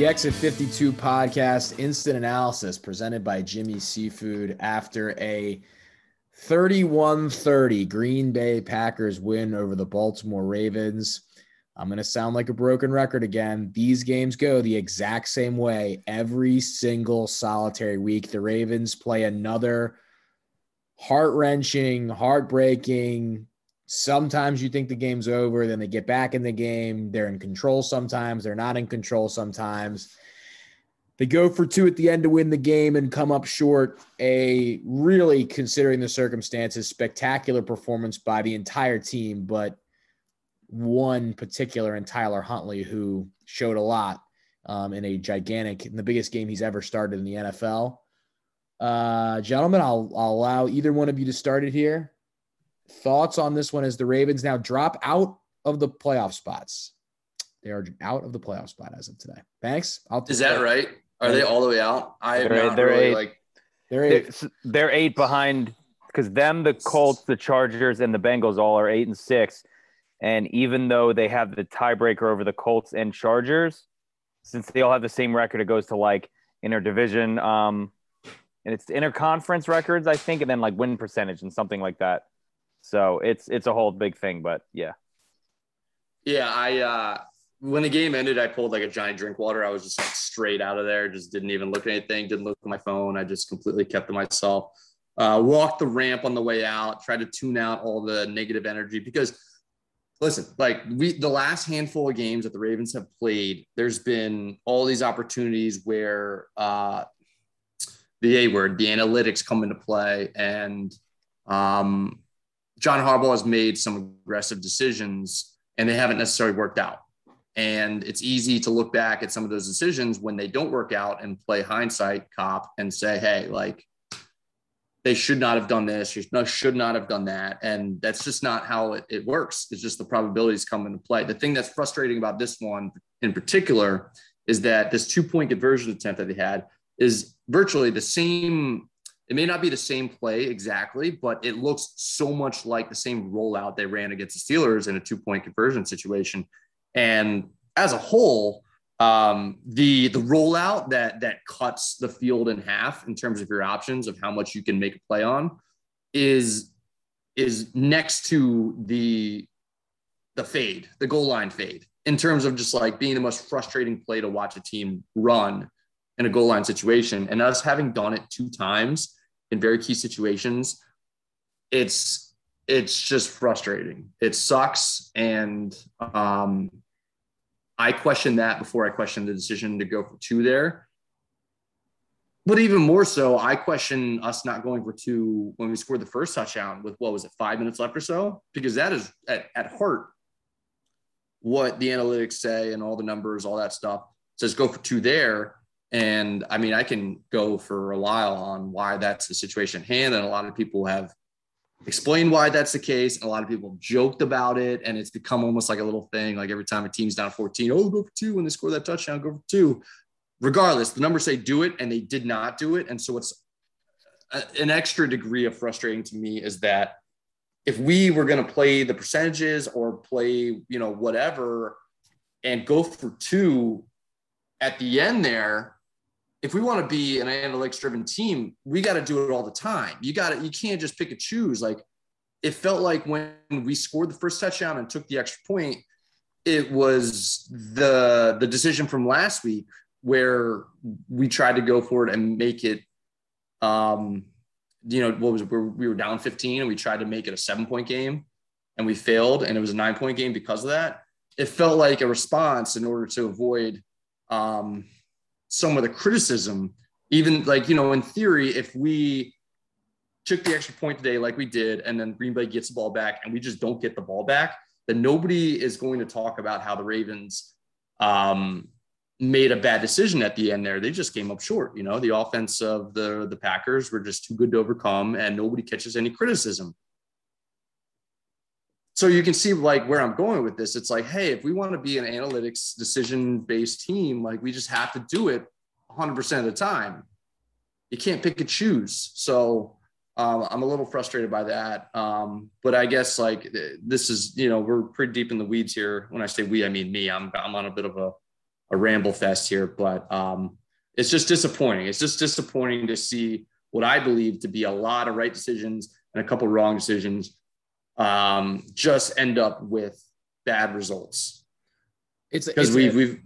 The Exit 52 podcast instant analysis presented by Jimmy Seafood after a 31 30 Green Bay Packers win over the Baltimore Ravens. I'm going to sound like a broken record again. These games go the exact same way every single solitary week. The Ravens play another heart wrenching, heartbreaking. Sometimes you think the game's over, then they get back in the game. They're in control sometimes, they're not in control sometimes. They go for two at the end to win the game and come up short. A really, considering the circumstances, spectacular performance by the entire team, but one particular in Tyler Huntley who showed a lot um, in a gigantic, in the biggest game he's ever started in the NFL. Uh, gentlemen, I'll, I'll allow either one of you to start it here. Thoughts on this one as the Ravens now drop out of the playoff spots. They are out of the playoff spot as of today. Thanks. I'll Is that right? Are they all the way out? I have they're, not they're really eight. like. They're eight. They're, they're eight behind because them, the Colts, the Chargers, and the Bengals all are eight and six. And even though they have the tiebreaker over the Colts and Chargers, since they all have the same record, it goes to like interdivision, um, and it's interconference records, I think, and then like win percentage and something like that. So it's it's a whole big thing, but yeah. Yeah, I uh when the game ended, I pulled like a giant drink water. I was just like straight out of there, just didn't even look at anything, didn't look at my phone. I just completely kept to myself. Uh, walked the ramp on the way out, tried to tune out all the negative energy because listen, like we the last handful of games that the Ravens have played, there's been all these opportunities where uh the A word, the analytics come into play, and um, John Harbaugh has made some aggressive decisions, and they haven't necessarily worked out. And it's easy to look back at some of those decisions when they don't work out and play hindsight cop and say, hey, like they should not have done this, should not have done that. And that's just not how it, it works. It's just the probabilities come into play. The thing that's frustrating about this one in particular is that this two point conversion attempt that they had is virtually the same. It may not be the same play exactly, but it looks so much like the same rollout they ran against the Steelers in a two point conversion situation. And as a whole, um, the the rollout that that cuts the field in half in terms of your options of how much you can make a play on is is next to the the fade, the goal line fade, in terms of just like being the most frustrating play to watch a team run in a goal line situation. And us having done it two times in very key situations, it's it's just frustrating. It sucks. And um, I question that before I question the decision to go for two there. But even more so, I question us not going for two when we scored the first touchdown with what was it, five minutes left or so? Because that is at, at heart what the analytics say and all the numbers, all that stuff says go for two there. And I mean, I can go for a while on why that's the situation at hand. And a lot of people have explained why that's the case. A lot of people joked about it. And it's become almost like a little thing. Like every time a team's down 14, oh, go for two. When they score that touchdown, go for two. Regardless, the numbers say do it, and they did not do it. And so it's an extra degree of frustrating to me is that if we were going to play the percentages or play, you know, whatever, and go for two at the end there, if we want to be an analytics driven team, we got to do it all the time. You got to, you can't just pick and choose. Like it felt like when we scored the first touchdown and took the extra point, it was the the decision from last week where we tried to go for it and make it um you know what was it, we were down 15 and we tried to make it a seven point game and we failed and it was a nine point game because of that it felt like a response in order to avoid um some of the criticism, even like, you know, in theory, if we took the extra point today, like we did, and then Green Bay gets the ball back and we just don't get the ball back, then nobody is going to talk about how the Ravens um, made a bad decision at the end there. They just came up short. You know, the offense of the, the Packers were just too good to overcome and nobody catches any criticism so you can see like where I'm going with this. It's like, hey, if we want to be an analytics decision based team, like we just have to do it 100% of the time. You can't pick and choose. So um, I'm a little frustrated by that. Um, but I guess like this is, you know, we're pretty deep in the weeds here. When I say we, I mean me. I'm I'm on a bit of a a ramble fest here, but um, it's just disappointing. It's just disappointing to see what I believe to be a lot of right decisions and a couple wrong decisions um, just end up with bad results. It's because we've, we've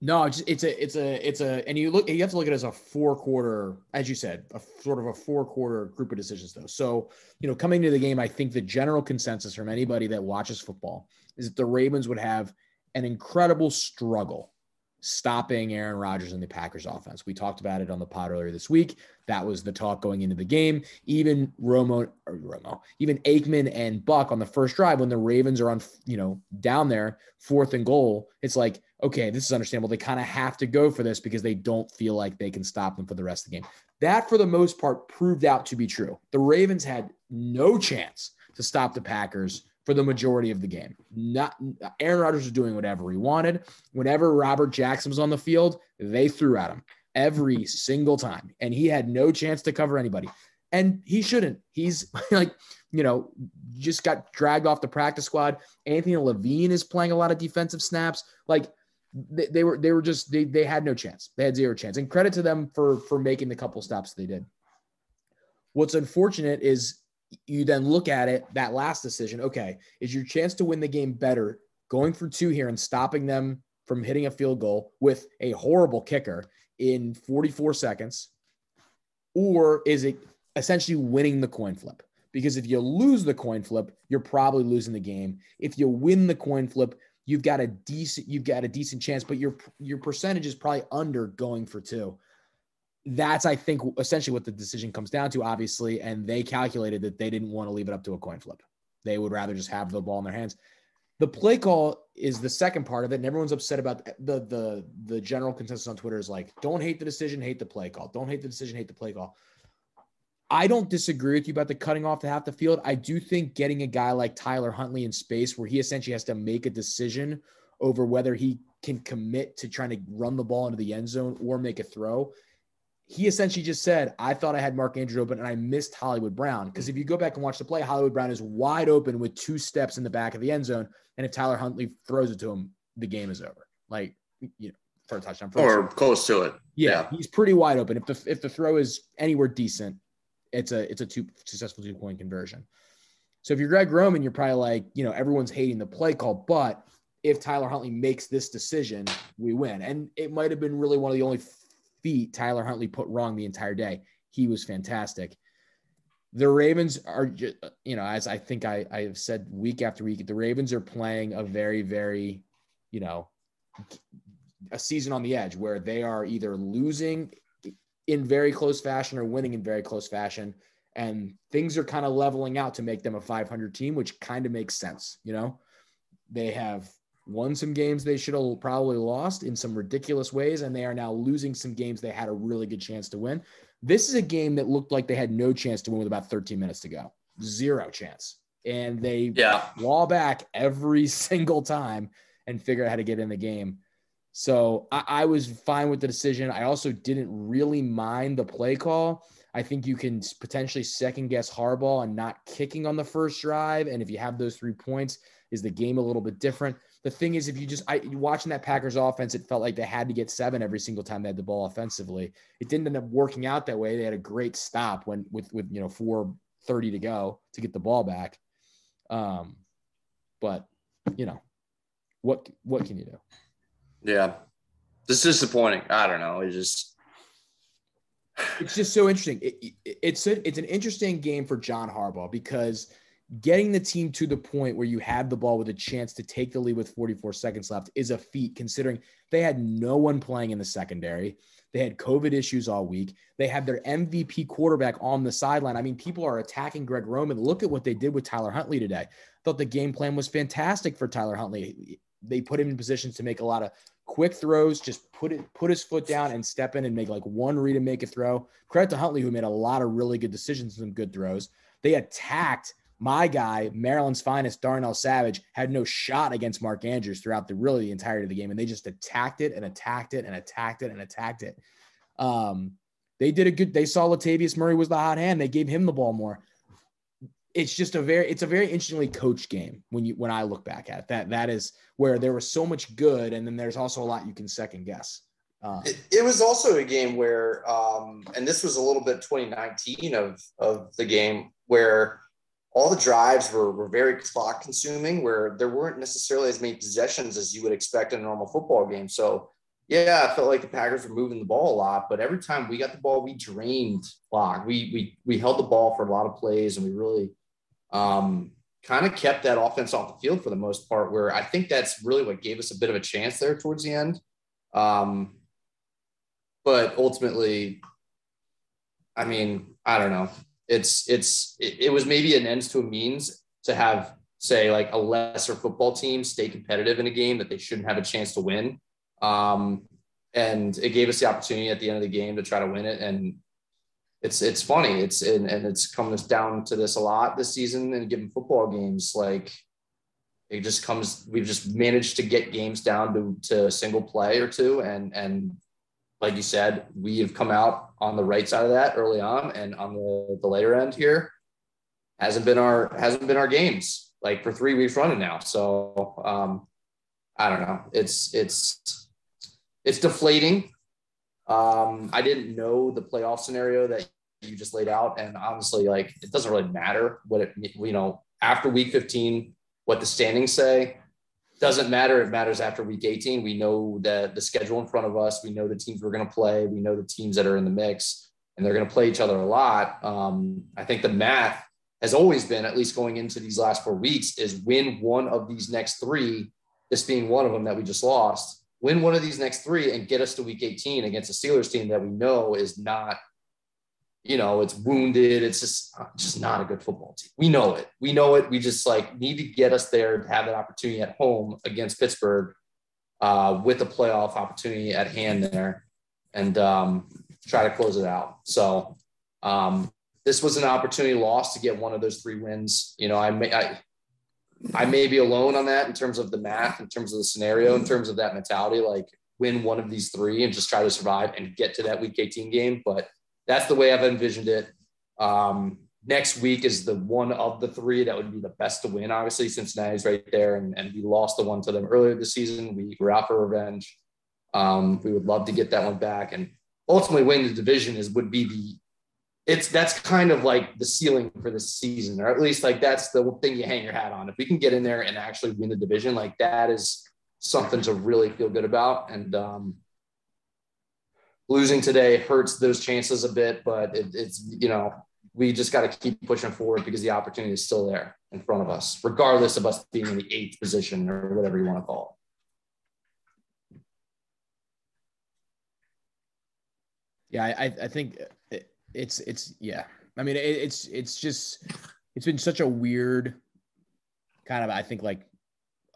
no, it's, it's a it's a it's a and you look you have to look at it as a four quarter, as you said, a sort of a four quarter group of decisions though. So you know, coming to the game, I think the general consensus from anybody that watches football is that the Ravens would have an incredible struggle stopping Aaron Rodgers and the Packers offense. We talked about it on the pod earlier this week. That was the talk going into the game. Even Romo, Romo, even Aikman and Buck on the first drive when the Ravens are on, you know, down there, fourth and goal. It's like, okay, this is understandable. They kind of have to go for this because they don't feel like they can stop them for the rest of the game. That, for the most part, proved out to be true. The Ravens had no chance to stop the Packers for the majority of the game. Not Aaron Rodgers was doing whatever he wanted. Whenever Robert Jackson was on the field, they threw at him every single time, and he had no chance to cover anybody. And he shouldn't. He's like, you know, just got dragged off the practice squad. Anthony Levine is playing a lot of defensive snaps. Like they, they were, they were just they they had no chance. They had zero chance. And credit to them for for making the couple stops they did. What's unfortunate is you then look at it, that last decision, okay, is your chance to win the game better going for two here and stopping them from hitting a field goal with a horrible kicker in 44 seconds? Or is it essentially winning the coin flip? Because if you lose the coin flip, you're probably losing the game. If you win the coin flip, you've got a decent you've got a decent chance, but your your percentage is probably under going for two that's I think essentially what the decision comes down to, obviously. And they calculated that they didn't want to leave it up to a coin flip. They would rather just have the ball in their hands. The play call is the second part of it, and everyone's upset about the the the general consensus on Twitter is like, don't hate the decision, hate the play call. Don't hate the decision, hate the play call. I don't disagree with you about the cutting off the half the field. I do think getting a guy like Tyler Huntley in space where he essentially has to make a decision over whether he can commit to trying to run the ball into the end zone or make a throw he essentially just said, I thought I had Mark Andrews open and I missed Hollywood Brown. Because if you go back and watch the play, Hollywood Brown is wide open with two steps in the back of the end zone. And if Tyler Huntley throws it to him, the game is over. Like, you know, for a touchdown. For or close to it. Yeah, yeah, he's pretty wide open. If the if the throw is anywhere decent, it's a it's a two successful two point conversion. So if you're Greg Roman, you're probably like, you know, everyone's hating the play call, but if Tyler Huntley makes this decision, we win. And it might have been really one of the only feet Tyler Huntley put wrong the entire day. He was fantastic. The Ravens are, just, you know, as I think I, I have said week after week, the Ravens are playing a very, very, you know, a season on the edge where they are either losing in very close fashion or winning in very close fashion. And things are kind of leveling out to make them a 500 team, which kind of makes sense. You know, they have won some games they should have probably lost in some ridiculous ways, and they are now losing some games they had a really good chance to win. This is a game that looked like they had no chance to win with about 13 minutes to go. Zero chance. And they yeah. wall back every single time and figure out how to get in the game. So I, I was fine with the decision. I also didn't really mind the play call. I think you can potentially second guess Harbaugh and not kicking on the first drive. And if you have those three points, is the game a little bit different? The thing is, if you just I watching that Packers offense, it felt like they had to get seven every single time they had the ball offensively. It didn't end up working out that way. They had a great stop when with with you know four thirty to go to get the ball back. Um, but you know, what what can you do? Yeah, this is disappointing. I don't know. It's just it's just so interesting. It, it, it's a, it's an interesting game for John Harbaugh because getting the team to the point where you had the ball with a chance to take the lead with 44 seconds left is a feat considering they had no one playing in the secondary. They had COVID issues all week. They had their MVP quarterback on the sideline. I mean, people are attacking Greg Roman. Look at what they did with Tyler Huntley today. Thought the game plan was fantastic for Tyler Huntley. They put him in positions to make a lot of quick throws, just put it, put his foot down and step in and make like one read and make a throw. Credit to Huntley, who made a lot of really good decisions and some good throws. They attacked my guy, Maryland's finest, Darnell Savage, had no shot against Mark Andrews throughout the really the entirety of the game, and they just attacked it and attacked it and attacked it and attacked it. Um, they did a good. They saw Latavius Murray was the hot hand. They gave him the ball more. it's just a very it's a very interestingly coached game when you when I look back at it. That that is where there was so much good, and then there's also a lot you can second guess. Um, it, it, was also a game where, um, and this was a little bit 2019 of of the game where all the drives were, were very clock consuming, where there weren't necessarily as many possessions as you would expect in a normal football game. So yeah, I felt like the Packers were moving the ball a lot, but every time we got the ball, we drained clock. We we we held the ball for a lot of plays, and we really um, kind of kept that offense off the field for the most part. Where I think that's really what gave us a bit of a chance there towards the end. Um, but ultimately, I mean, I don't know. It's it's it, was maybe an ends to a means to have say like a lesser football team stay competitive in a game that they shouldn't have a chance to win um, and it gave us the opportunity at the end of the game to try to win it. And it's it's funny. It's and, and it's come down to this a lot this season and given football games. Like it just comes. We've just managed to get games down to to a single play or two, and and like you said, we have come out on the right side of that early on, and on the the later end here hasn't been our hasn't been our games like for three weeks running now. So um, I don't know. It's it's it's deflating. Um, I didn't know the playoff scenario that you just laid out, and honestly, like it doesn't really matter what it you know after week 15 what the standings say doesn't matter. It matters after week 18. We know that the schedule in front of us. We know the teams we're going to play. We know the teams that are in the mix, and they're going to play each other a lot. Um, I think the math has always been, at least going into these last four weeks, is win one of these next three. This being one of them that we just lost, win one of these next three and get us to week 18 against a Steelers team that we know is not, you know, it's wounded. It's just, just not a good football team. We know it. We know it. We just like need to get us there to have that opportunity at home against Pittsburgh uh, with a playoff opportunity at hand there and um, try to close it out. So um, this was an opportunity lost to get one of those three wins. You know, I may, I, I may be alone on that in terms of the math, in terms of the scenario, in terms of that mentality, like win one of these three and just try to survive and get to that week 18 game. But that's the way I've envisioned it. Um, next week is the one of the three that would be the best to win. Obviously, Cincinnati's right there, and, and we lost the one to them earlier this season. We were out for revenge. Um, we would love to get that one back, and ultimately winning the division is would be the it's that's kind of like the ceiling for the season, or at least like that's the thing you hang your hat on. If we can get in there and actually win the division, like that is something to really feel good about. And um, losing today hurts those chances a bit, but it, it's you know we just got to keep pushing forward because the opportunity is still there in front of us, regardless of us being in the eighth position or whatever you want to call it. Yeah, I, I think it's it's yeah. I mean, it, it's it's just it's been such a weird kind of I think like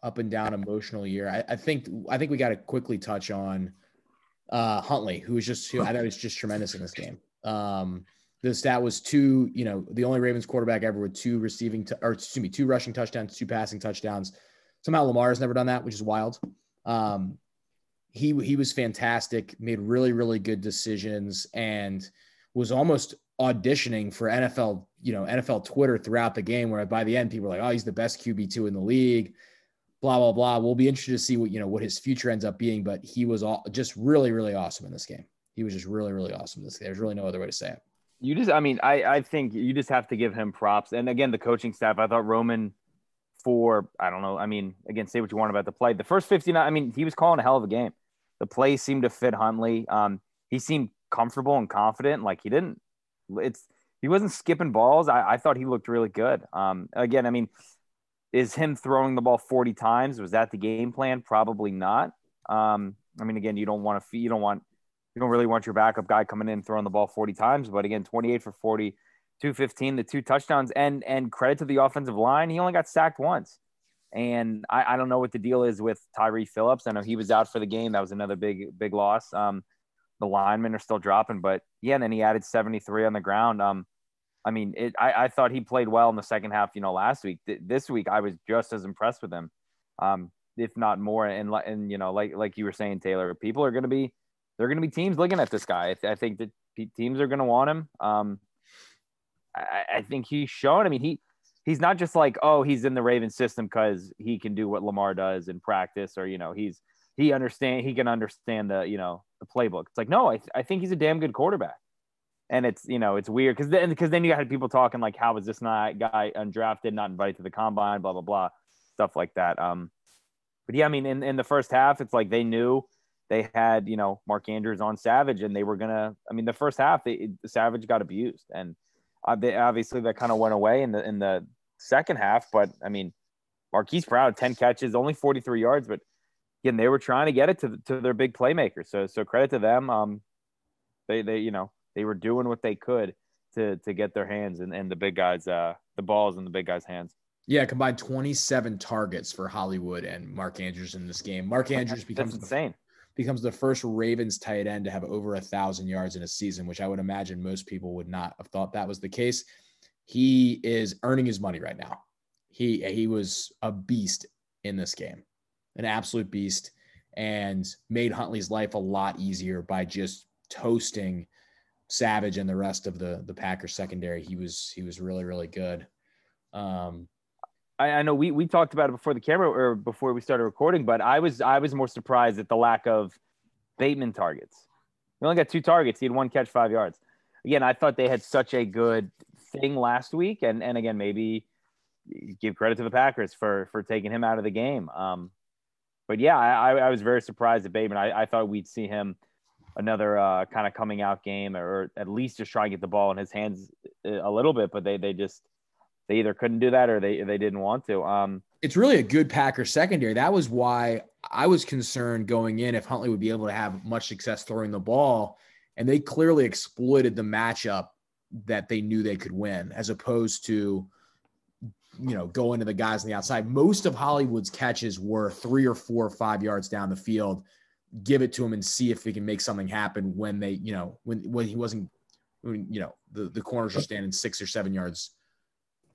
up and down emotional year. I, I think I think we got to quickly touch on uh, Huntley, who was just who I thought was just tremendous in this game. Um, the stat was two, you know, the only Ravens quarterback ever with two receiving to, or excuse me, two rushing touchdowns, two passing touchdowns. Somehow Lamar has never done that, which is wild. Um, he he was fantastic, made really really good decisions, and was almost auditioning for NFL, you know, NFL Twitter throughout the game, where by the end people were like, "Oh, he's the best QB two in the league." Blah blah blah. We'll be interested to see what you know what his future ends up being, but he was all, just really really awesome in this game. He was just really really awesome. This game. there's really no other way to say it. You just, I mean, I I think you just have to give him props, and again, the coaching staff. I thought Roman for I don't know. I mean, again, say what you want about the play. The first 59, I mean, he was calling a hell of a game. The play seemed to fit Huntley. Um, he seemed comfortable and confident. Like he didn't, it's, he wasn't skipping balls. I, I thought he looked really good. Um, again, I mean, is him throwing the ball 40 times? Was that the game plan? Probably not. Um, I mean, again, you don't want to, you don't want, you don't really want your backup guy coming in throwing the ball 40 times, but again, 28 for 40, 215, the two touchdowns and, and credit to the offensive line. He only got sacked once. And I, I don't know what the deal is with Tyre Phillips. I know he was out for the game. That was another big, big loss. Um, the linemen are still dropping, but yeah, and then he added 73 on the ground. Um, I mean, it, I, I thought he played well in the second half, you know, last week. Th- this week, I was just as impressed with him, um, if not more. And, and, you know, like, like you were saying, Taylor, people are going to be, they're going to be teams looking at this guy. I, th- I think that teams are going to want him. Um, I, I think he's shown, I mean, he, he's not just like, oh, he's in the Ravens system because he can do what Lamar does in practice, or you know, he's he understand he can understand the you know the playbook. It's like, no, I, th- I think he's a damn good quarterback. And it's you know it's weird because then because then you had people talking like how is this not guy undrafted not invited to the combine blah blah blah stuff like that. Um, but yeah, I mean in, in the first half it's like they knew they had you know Mark Andrews on Savage and they were gonna. I mean the first half they, Savage got abused and uh, obviously that kind of went away in the in the second half. But I mean Marquise Brown ten catches only forty three yards, but again they were trying to get it to to their big playmakers. So so credit to them. Um, they they you know they were doing what they could to to get their hands and, and the big guys uh the balls in the big guys hands. Yeah combined 27 targets for hollywood and mark andrews in this game. Mark andrews becomes insane. becomes the first ravens tight end to have over a thousand yards in a season which i would imagine most people would not have thought that was the case. He is earning his money right now. He he was a beast in this game an absolute beast and made huntley's life a lot easier by just toasting Savage and the rest of the the Packers secondary. He was he was really really good. Um, I, I, know we we talked about it before the camera or before we started recording, but I was I was more surprised at the lack of Bateman targets. He only got two targets. He had one catch, five yards. Again, I thought they had such a good thing last week, and and again maybe give credit to the Packers for for taking him out of the game. Um, but yeah, I, I was very surprised at Bateman. I, I thought we'd see him another uh, kind of coming out game, or at least just try and get the ball in his hands a little bit. But they they just they either couldn't do that or they they didn't want to. Um, it's really a good Packer secondary. That was why I was concerned going in if Huntley would be able to have much success throwing the ball, and they clearly exploited the matchup that they knew they could win, as opposed to you know, going to the guys on the outside. Most of Hollywood's catches were three or four or five yards down the field give it to him and see if we can make something happen when they, you know, when when he wasn't, when, you know, the the corners are standing six or seven yards,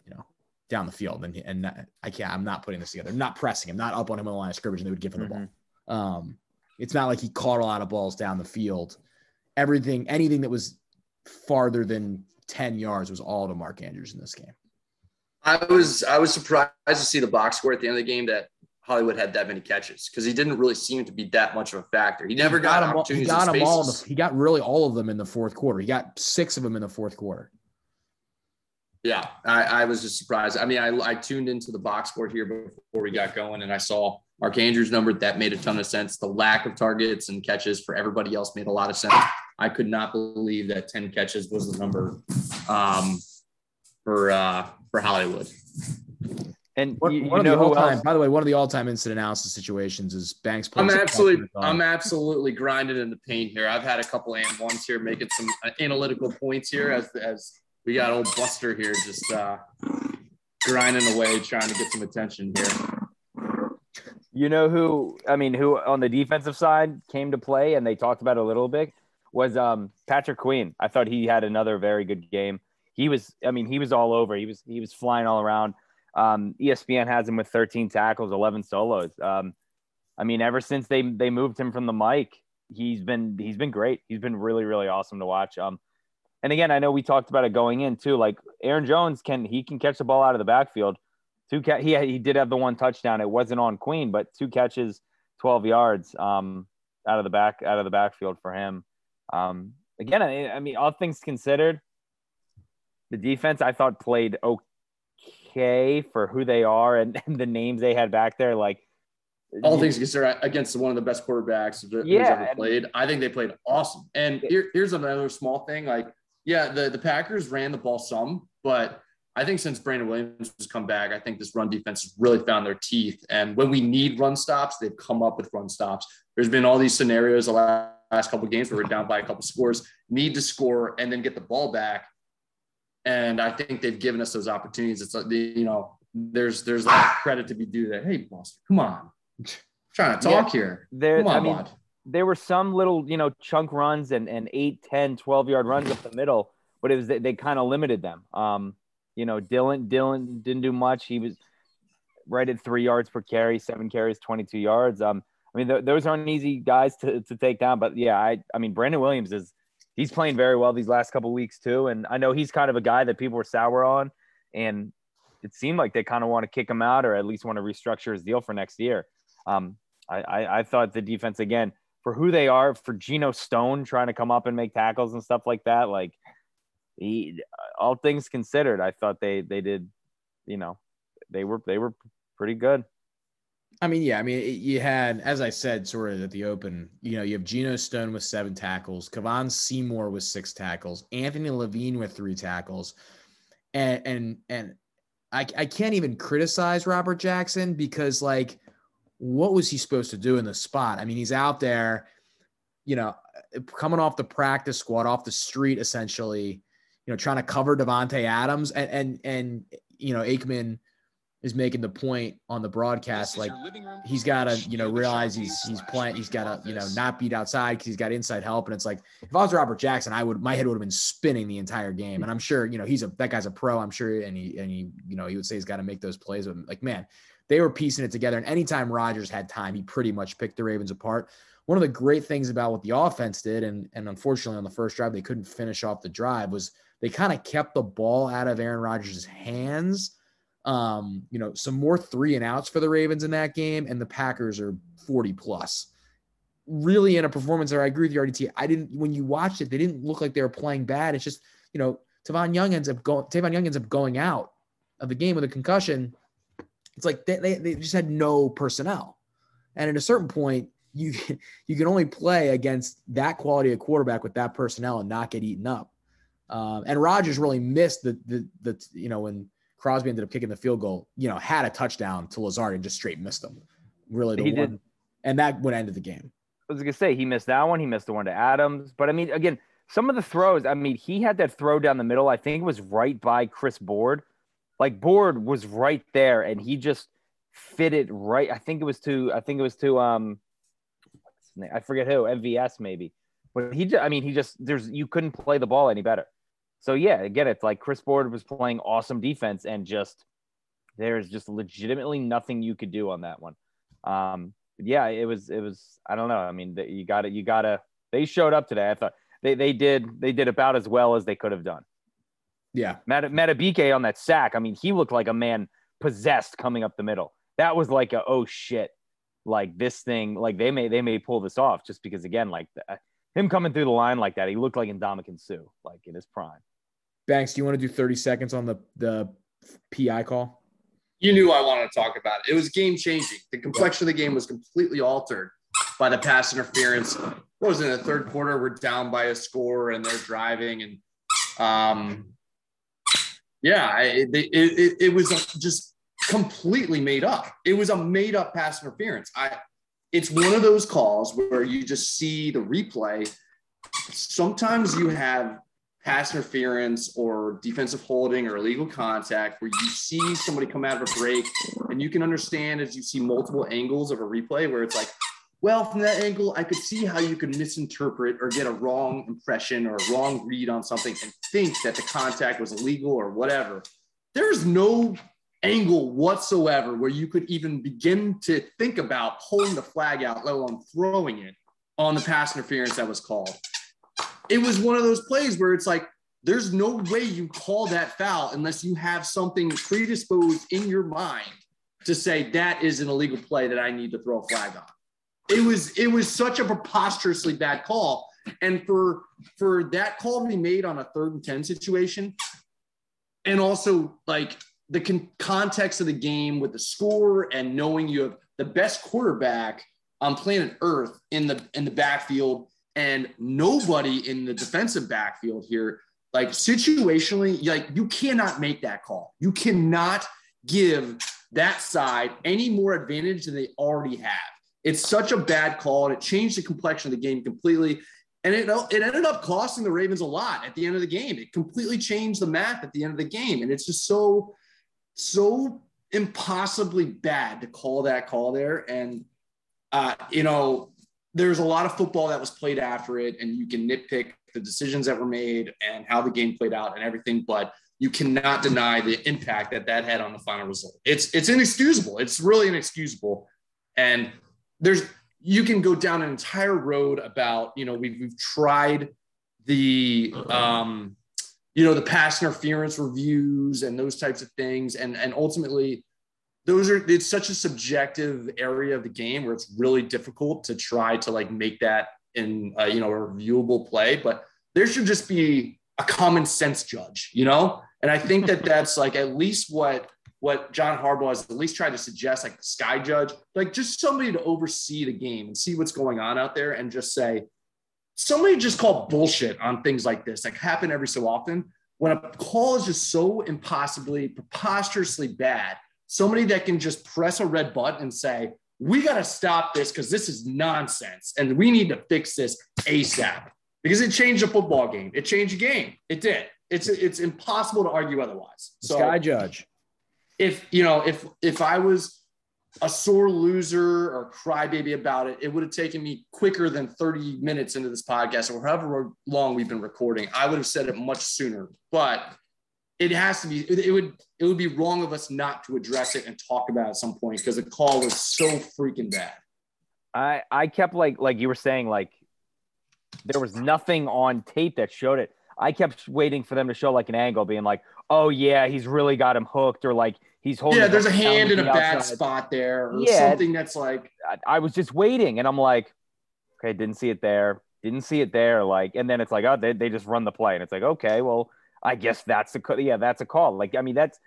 you know, down the field, and and I can't, I'm not putting this together. I'm not pressing him, not up on him on the line of scrimmage, and they would give him the mm-hmm. ball. Um, it's not like he caught a lot of balls down the field. Everything, anything that was farther than ten yards was all to Mark Andrews in this game. I was I was surprised to see the box score at the end of the game that Hollywood had that many catches because he didn't really seem to be that much of a factor. He never he got, got opportunities. He got them all. The, he got really all of them in the fourth quarter. He got six of them in the fourth quarter. Yeah, I, I was just surprised. I mean, I, I tuned into the box score here before we got going, and I saw Mark Andrews' number. That made a ton of sense. The lack of targets and catches for everybody else made a lot of sense. I could not believe that ten catches was the number um, for uh, for Hollywood. And one, you, one you of the all-time, by the way, one of the all-time instant analysis situations is Banks. I'm absolutely, I'm absolutely grinding in the paint here. I've had a couple and ones here, making some uh, analytical points here as as we got old Buster here, just uh, grinding away, trying to get some attention here. You know who? I mean, who on the defensive side came to play, and they talked about a little bit was um, Patrick Queen. I thought he had another very good game. He was, I mean, he was all over. He was he was flying all around. Um, ESPN has him with 13 tackles, 11 solos. Um, I mean, ever since they they moved him from the Mike, he's been he's been great. He's been really really awesome to watch. Um, and again, I know we talked about it going in too. Like Aaron Jones can he can catch the ball out of the backfield. Two ca- he he did have the one touchdown. It wasn't on Queen, but two catches, 12 yards um, out of the back out of the backfield for him. Um, again, I, I mean, all things considered, the defense I thought played okay okay for who they are and, and the names they had back there. Like all things considered, against one of the best quarterbacks that yeah, ever played, I think they played awesome. And here, here's another small thing: like, yeah, the the Packers ran the ball some, but I think since Brandon Williams has come back, I think this run defense has really found their teeth. And when we need run stops, they've come up with run stops. There's been all these scenarios the last couple games where we're down by a couple scores, need to score, and then get the ball back and I think they've given us those opportunities. It's like you know, there's there's a lot of credit to be due that. Hey, Boston, come on, I'm trying to talk yeah, here. There, come on, I mean, there were some little you know chunk runs and and 8, 10, 12 yard runs up the middle, but it was they, they kind of limited them. Um, you know, Dillon Dillon didn't do much. He was right at three yards per carry, seven carries, 22 yards. Um, I mean, th- those aren't easy guys to, to take down, but yeah, I, I mean, Brandon Williams is he's playing very well these last couple weeks too. And I know he's kind of a guy that people were sour on, and it seemed like they kind of want to kick him out or at least want to restructure his deal for next year. Um, I, I, I thought the defense again for who they are for Geno Stone trying to come up and make tackles and stuff like that. Like he, all things considered, I thought they they did, you know, they were they were pretty good. I mean, yeah, I mean, you had, as I said, sort of at the open, you know, you have Geno Stone with seven tackles, Kevon Seymour with six tackles, Anthony Levine with three tackles, and and and I I can't even criticize Robert Jackson because like, what was he supposed to do in the spot? I mean, he's out there, you know, coming off the practice squad, off the street, essentially, you know, trying to cover Davante Adams, and and and you know, Aikman is making the point on the broadcast like he's got to you know realize he's he's playing he's got to you know not beat outside because he's got inside help. And it's like if I was Robert Jackson I would my head would have been spinning the entire game. And I'm sure you know he's a that guy's a pro I'm sure and he and he you know he would say he's got to make those plays but like man they were piecing it together. And anytime Rodgers had time he pretty much picked the Ravens apart. One of the great things about what the offense did and and unfortunately on the first drive they couldn't finish off the drive was they kind of kept the ball out of Aaron Rodgers' hands um, you know, some more three and outs for the Ravens in that game, and the Packers are 40 plus. Really, in a performance there, I agree with you, RDT. I didn't when you watched it, they didn't look like they were playing bad. It's just, you know, Tavon Young ends up going Tavon Young ends up going out of the game with a concussion. It's like they, they, they just had no personnel. And at a certain point, you you can only play against that quality of quarterback with that personnel and not get eaten up. Um, and Rodgers really missed the the the you know when Crosby ended up kicking the field goal, you know, had a touchdown to Lazard and just straight missed him. Really, the he one. Did. And that would end the game. I was gonna say he missed that one. He missed the one to Adams. But I mean, again, some of the throws. I mean, he had that throw down the middle. I think it was right by Chris Board. Like Board was right there, and he just fit it right. I think it was to. I think it was to. Um, I forget who. MVS maybe. But he. Just, I mean, he just. There's. You couldn't play the ball any better. So yeah, again, it's like Chris Board was playing awesome defense and just there's just legitimately nothing you could do on that one. Um, yeah, it was it was I don't know. I mean, you got to you got to they showed up today. I thought they they did they did about as well as they could have done. Yeah, Madubuike on that sack. I mean, he looked like a man possessed coming up the middle. That was like a oh shit, like this thing. Like they may they may pull this off just because again, like the, him coming through the line like that, he looked like Ndamukong Suh, like in his prime. Banks, do you want to do 30 seconds on the the PI call? You knew I wanted to talk about it. It was game changing. The complexion of the game was completely altered by the pass interference. What was in the third quarter? We're down by a score and they're driving and um yeah, it, it, it, it was just completely made up. It was a made up pass interference. I it's one of those calls where you just see the replay. Sometimes you have pass interference or defensive holding or illegal contact where you see somebody come out of a break and you can understand as you see multiple angles of a replay where it's like, well, from that angle, I could see how you could misinterpret or get a wrong impression or a wrong read on something and think that the contact was illegal or whatever. There's no angle whatsoever where you could even begin to think about pulling the flag out, let alone throwing it on the pass interference that was called. It was one of those plays where it's like, there's no way you call that foul unless you have something predisposed in your mind to say that is an illegal play that I need to throw a flag on. It was it was such a preposterously bad call. And for for that call to be made on a third and 10 situation, and also like the con- context of the game with the score and knowing you have the best quarterback on planet Earth in the in the backfield and nobody in the defensive backfield here. Like situationally, like you cannot make that call. You cannot give that side any more advantage than they already have. It's such a bad call, and it changed the complexion of the game completely. And it, it ended up costing the Ravens a lot at the end of the game. It completely changed the math at the end of the game. And it's just so so impossibly bad to call that call there. And, uh, you know, there's a lot of football that was played after it, and you can nitpick the decisions that were made and how the game played out and everything, but you cannot deny the impact that that had on the final result. It's it's inexcusable. It's really inexcusable, and there's you can go down an entire road about you know we've we've tried the um, you know, the pass interference reviews and those types of things. And, and ultimately, those are, it's such a subjective area of the game where it's really difficult to try to like make that in, a, you know, a reviewable play. But there should just be a common sense judge, you know? And I think that that's like at least what what John Harbaugh has at least tried to suggest, like the sky judge, like just somebody to oversee the game and see what's going on out there and just say, somebody just call bullshit on things like this, like happen every so often. When a call is just so impossibly, preposterously bad, somebody that can just press a red button and say, we got to stop this because this is nonsense and we need to fix this ASAP because it changed the football game. It changed the game. It did. It's it's impossible to argue otherwise. So, Sky Judge. If you know, if if I was a sore loser or crybaby about it, it would have taken me quicker than 30 minutes into this podcast or however long we've been recording. I would have said it much sooner, but it has to be, it would, it would be wrong of us not to address it and talk about it at some point because the call was so freaking bad. I, I kept like, like you were saying, like there was nothing on tape that showed it. I kept waiting for them to show like an angle being like, oh yeah, he's really got him hooked or like he's holding. Yeah, there's a hand in a outside. bad spot there, or yeah, something that's like. I, I, was just waiting, and I'm like, okay, didn't see it there, didn't see it there, like, and then it's like, oh, they, they just run the play, and it's like, okay, well, I guess that's a yeah, that's a call. Like, I mean, that's.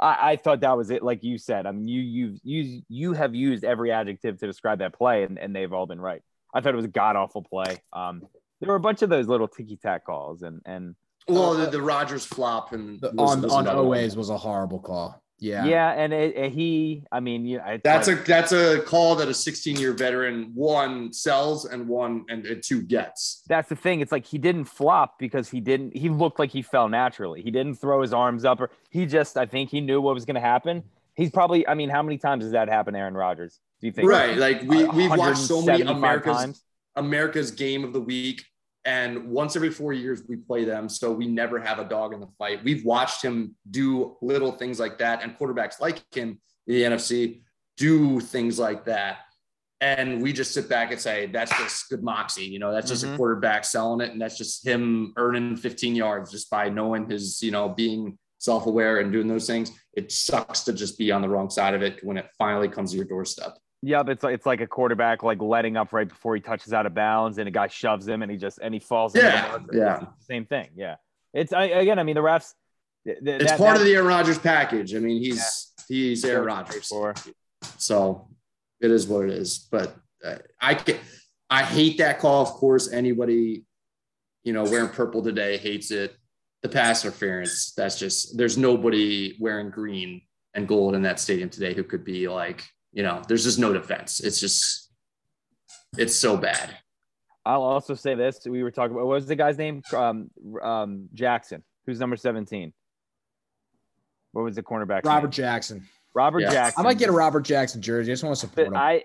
I, I thought that was it. Like you said, I mean, you you you you have used every adjective to describe that play, and, and they've all been right. I thought it was a god awful play. Um, there were a bunch of those little ticky tack calls, and and well, the, the Rodgers flop and the, was, on was on Oweh's was a horrible call. Yeah. Yeah, and it, it, he, I mean, yeah, that's like, a that's a call that a 16 year veteran one sells and one and, and, two gets. That's the thing. It's like he didn't flop because he didn't. He looked like he fell naturally. He didn't throw his arms up, or he just. I think he knew what was going to happen. He's probably. I mean, how many times does that happen, Aaron Rodgers? Do you think? Right, like we we've watched so many America's times? America's game of the week and once every four years, we play them. So we never have a dog in the fight. We've watched him do little things like that. And quarterbacks like him in the NFC do things like that. And we just sit back and say, that's just good moxie. You know, that's just mm-hmm. a quarterback selling it. And that's just him earning 15 yards just by knowing his, you know, being self aware and doing those things. It sucks to just be on the wrong side of it when it finally comes to your doorstep. Yeah, it's like it's like a quarterback like letting up right before he touches out of bounds, and a guy shoves him, and he just and he falls. Yeah, yeah, same thing. Yeah, it's I, again. I mean, the refs. Th- th- it's that, part that, of the Aaron Rodgers package. I mean, he's yeah. he's Aaron Rodgers, so it is what it is. But uh, I can, I hate that call. Of course, anybody you know wearing purple today hates it. The pass interference. That's just there's nobody wearing green and gold in that stadium today who could be like you know, there's just no defense. It's just, it's so bad. I'll also say this: we were talking about what was the guy's name? Um, um, Jackson, who's number seventeen. What was the cornerback? Robert name? Jackson. Robert yeah. Jackson. I might get a Robert Jackson jersey. I just want to support him. I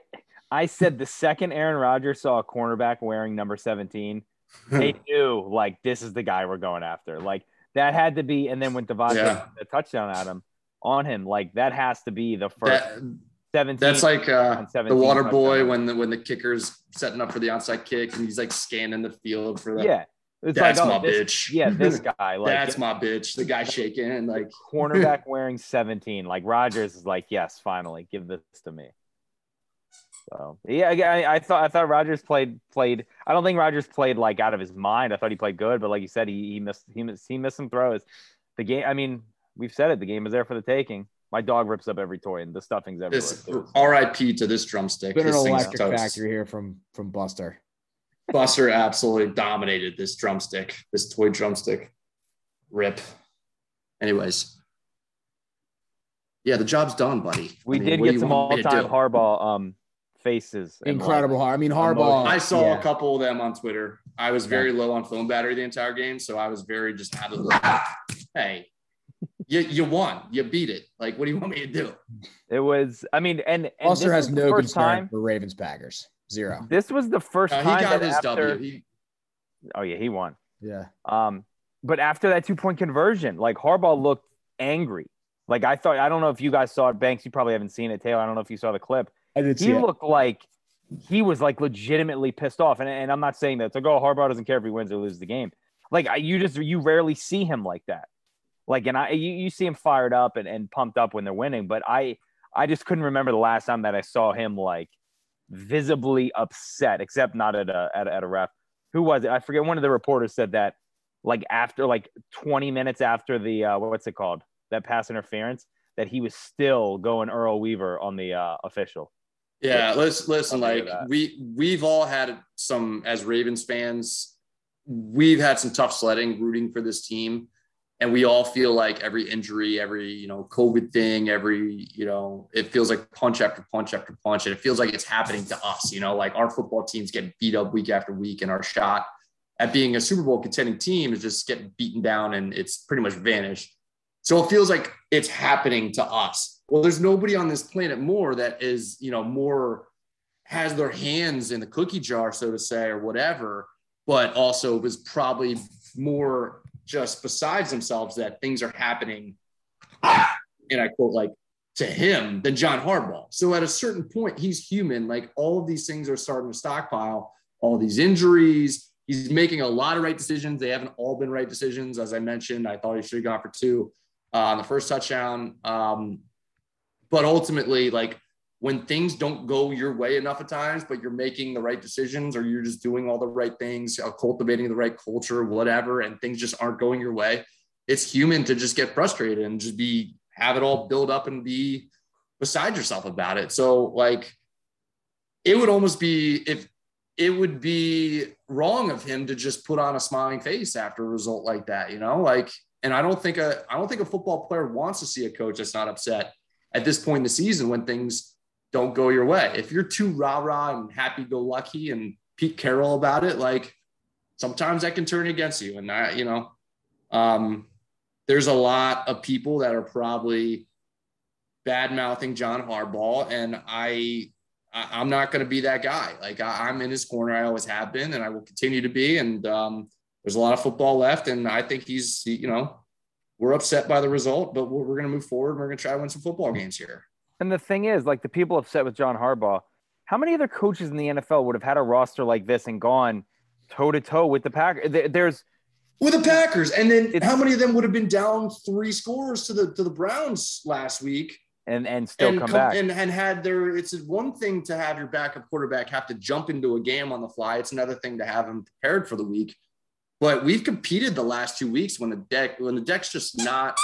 I said the second Aaron Rodgers saw a cornerback wearing number seventeen, they knew like this is the guy we're going after. Like that had to be. And then when Davante yeah. the touchdown at him on him, like that has to be the first. That, 17. That's like uh, the water boy when the when the kicker's setting up for the onside kick and he's like scanning the field for that. Yeah. It's That's like, oh, my this, bitch. Yeah, this guy. Like That's my bitch. The guy shaking like cornerback wearing 17. Like Rodgers is like, yes, finally, give this to me. So yeah, I, I thought I thought Rodgers played played. I don't think Rodgers played like out of his mind. I thought he played good, but like you said, he, he missed he missed he missed some throws. The game. I mean, we've said it. The game is there for the taking. My dog rips up every toy, and the stuffing's everywhere. This, R.I.P. to this drumstick. Been an electric factory here from from Buster. Buster absolutely dominated this drumstick, this toy drumstick. Rip. Anyways, yeah, the job's done, buddy. We I mean, did get some all-time Harbaugh um, faces. Incredible. I mean, Harbaugh. I saw yeah. a couple of them on Twitter. I was very yeah. low on phone battery the entire game, so I was very just out of the. Hey, you you won. You beat it. Like, what do you want me to do? It was. I mean, and, and Foster has no concern time, for Ravens Packers. Zero. This was the first uh, time he got his after, W. He, oh yeah, he won. Yeah. Um, but after that two point conversion, like Harbaugh looked angry. Like I thought. I don't know if you guys saw it, Banks. You probably haven't seen it, Taylor. I don't know if you saw the clip. I did. He looked like he was like legitimately pissed off. And, and I'm not saying that to go. Harbaugh doesn't care if he wins or loses the game. Like you just you rarely see him like that. Like and I you, you see him fired up and, and pumped up when they're winning, but I I just couldn't remember the last time that I saw him like visibly upset, except not at a at, at a ref. Who was it? I forget. One of the reporters said that like after like 20 minutes after the uh, what's it called that pass interference that he was still going Earl Weaver on the uh, official. Yeah, let's listen. Like we we've all had some as Ravens fans, we've had some tough sledding rooting for this team, and we all feel like every injury, every you know COVID thing, every you know it feels like punch after punch after punch, and it feels like it's happening to us. You know, like our football teams get beat up week after week, and our shot at being a Super Bowl contending team is just getting beaten down, and it's pretty much vanished. So it feels like it's happening to us well there's nobody on this planet more that is you know more has their hands in the cookie jar so to say or whatever but also was probably more just besides themselves that things are happening and i quote like to him than john harbaugh. So at a certain point he's human. Like all of these things are starting to stockpile all these injuries. He's making a lot of right decisions. They haven't all been right decisions. As i mentioned i thought he should have gone for two uh, on the first touchdown. Um, but ultimately, like when things don't go your way enough at times, but you're making the right decisions or you're just doing all the right things, uh, cultivating the right culture, whatever, and things just aren't going your way, it's human to just get frustrated and just be have it all build up and be beside yourself about it. So like it would almost be if it would be wrong of him to just put on a smiling face after a result like that, you know? Like and I don't think a I don't think a football player wants to see a coach that's not upset at this point in the season when things don't go your way. If you're too rah rah and happy go lucky and Pete Carroll about it, like sometimes that can turn against you. And that, you know, um, there's a lot of people that are probably bad mouthing John Harbaugh, and I, I am not going to be that guy. Like I, am in his corner. I always have been, and I will continue to be. And um, there's a lot of football left, and I think he's, you know, we're upset by the result, but we're, we're going to move forward. And we're going to try to win some football games here. And the thing is, like the people upset with John Harbaugh, how many other coaches in the NFL would have had a roster like this and gone toe to toe with the Packers? There's with the Packers, and then how many of them would have been down three scores to the to the Browns last week? and and still and come, come, back and, and had their it's one thing to have your backup quarterback have to jump into a game on the fly it's another thing to have him prepared for the week but we've competed the last two weeks when the deck when the deck's just not,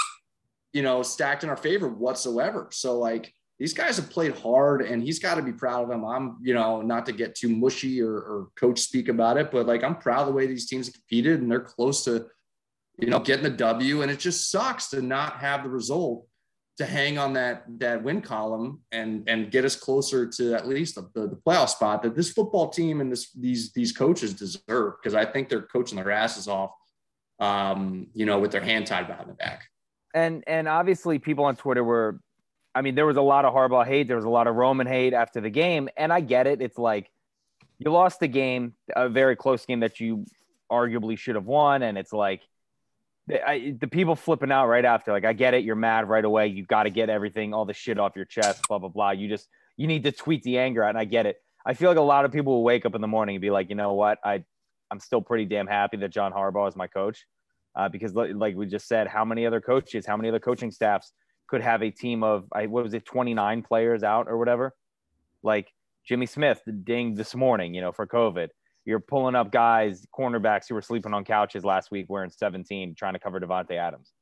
you know, stacked in our favor whatsoever. So like these guys have played hard and he's got to be proud of them. I'm, you know, not to get too mushy or, or coach speak about it, but like I'm proud of the way these teams have competed and they're close to, you know, getting the W. And it just sucks to not have the result to hang on that that win column and and get us closer to at least the, the, the playoff spot that this football team and this these these coaches deserve because I think they're coaching their asses off, um, you know, with their hand tied behind the back. And and obviously people on Twitter were, I mean, there was a lot of Harbaugh hate, there was a lot of Roman hate after the game, and I get it. It's like you lost the game, a very close game that you arguably should have won, and it's like I, the people flipping out right after, like, I get it. You're mad right away. You got to get everything, all the shit off your chest, blah, blah, blah. You just, you need to tweet the anger out. And I get it. I feel like a lot of people will wake up in the morning and be like, you know what? I, I'm still pretty damn happy that John Harbaugh is my coach. Uh, because, like we just said, how many other coaches, how many other coaching staffs could have a team of, I, what was it, 29 players out or whatever? Like Jimmy Smith dinged this morning, you know, for COVID you're pulling up guys, cornerbacks who were sleeping on couches last week wearing 17, trying to cover Davante Adams.